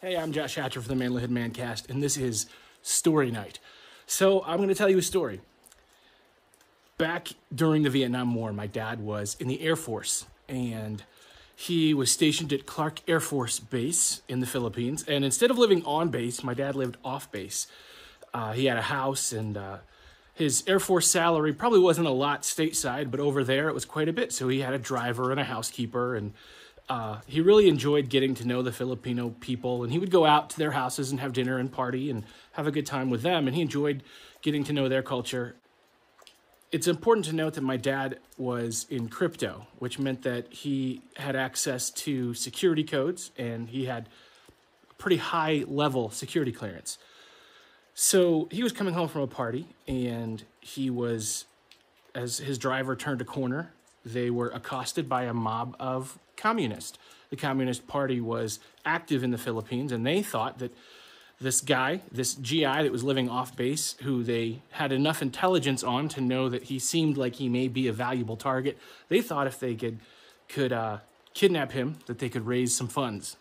Hey, I'm Josh Hatcher for the Manly Manlihood Mancast, and this is Story Night. So, I'm going to tell you a story. Back during the Vietnam War, my dad was in the Air Force, and he was stationed at Clark Air Force Base in the Philippines. And instead of living on base, my dad lived off base. Uh, he had a house, and uh, his Air Force salary probably wasn't a lot stateside, but over there it was quite a bit. So, he had a driver and a housekeeper, and uh, he really enjoyed getting to know the Filipino people, and he would go out to their houses and have dinner and party and have a good time with them. And he enjoyed getting to know their culture. It's important to note that my dad was in crypto, which meant that he had access to security codes and he had pretty high level security clearance. So he was coming home from a party and he was, as his driver turned a corner, they were accosted by a mob of communists. The Communist Party was active in the Philippines, and they thought that this guy, this GI that was living off base, who they had enough intelligence on to know that he seemed like he may be a valuable target, they thought if they could could uh, kidnap him, that they could raise some funds.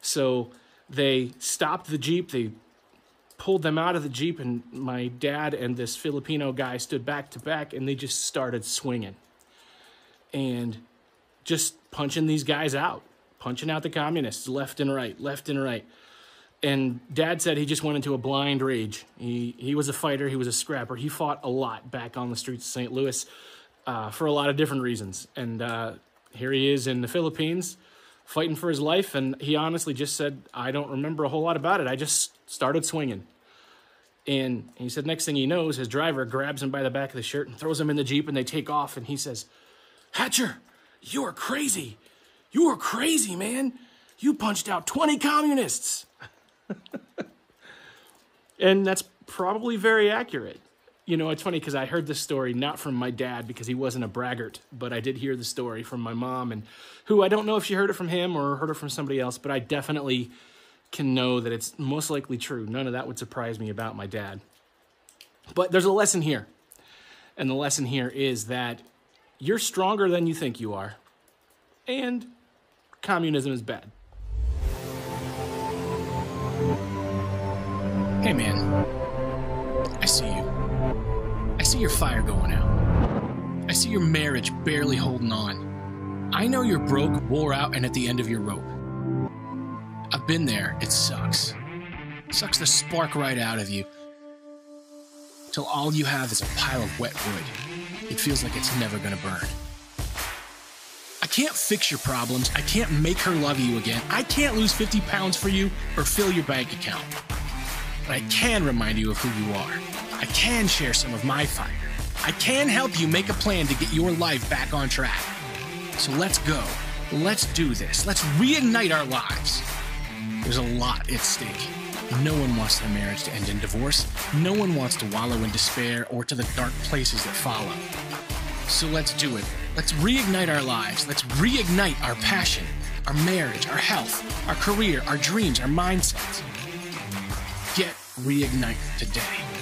So they stopped the jeep. They pulled them out of the jeep, and my dad and this Filipino guy stood back to back, and they just started swinging and just punching these guys out, punching out the communists left and right, left and right. And dad said he just went into a blind rage. He, he was a fighter, he was a scrapper. He fought a lot back on the streets of St. Louis uh, for a lot of different reasons. And uh, here he is in the Philippines fighting for his life. And he honestly just said, I don't remember a whole lot about it. I just started swinging. And he said, next thing he knows, his driver grabs him by the back of the shirt and throws him in the Jeep and they take off. And he says, Hatcher, you are crazy. You are crazy, man. You punched out 20 communists. and that's probably very accurate. You know, it's funny because I heard this story not from my dad because he wasn't a braggart, but I did hear the story from my mom, and who I don't know if she heard it from him or heard it from somebody else, but I definitely can know that it's most likely true. None of that would surprise me about my dad. But there's a lesson here. And the lesson here is that you're stronger than you think you are. And communism is bad. Hey man, I see you. I see your fire going out. I see your marriage barely holding on. I know you're broke, wore out, and at the end of your rope. I've been there. It sucks. Sucks the spark right out of you. Till all you have is a pile of wet wood it feels like it's never gonna burn. I can't fix your problems. I can't make her love you again. I can't lose 50 pounds for you or fill your bank account. But I can remind you of who you are. I can share some of my fire. I can help you make a plan to get your life back on track. So let's go. Let's do this. Let's reignite our lives. There's a lot at stake. No one wants their marriage to end in divorce. No one wants to wallow in despair or to the dark places that follow. So let's do it. Let's reignite our lives. Let's reignite our passion, our marriage, our health, our career, our dreams, our mindsets. Get reignite today.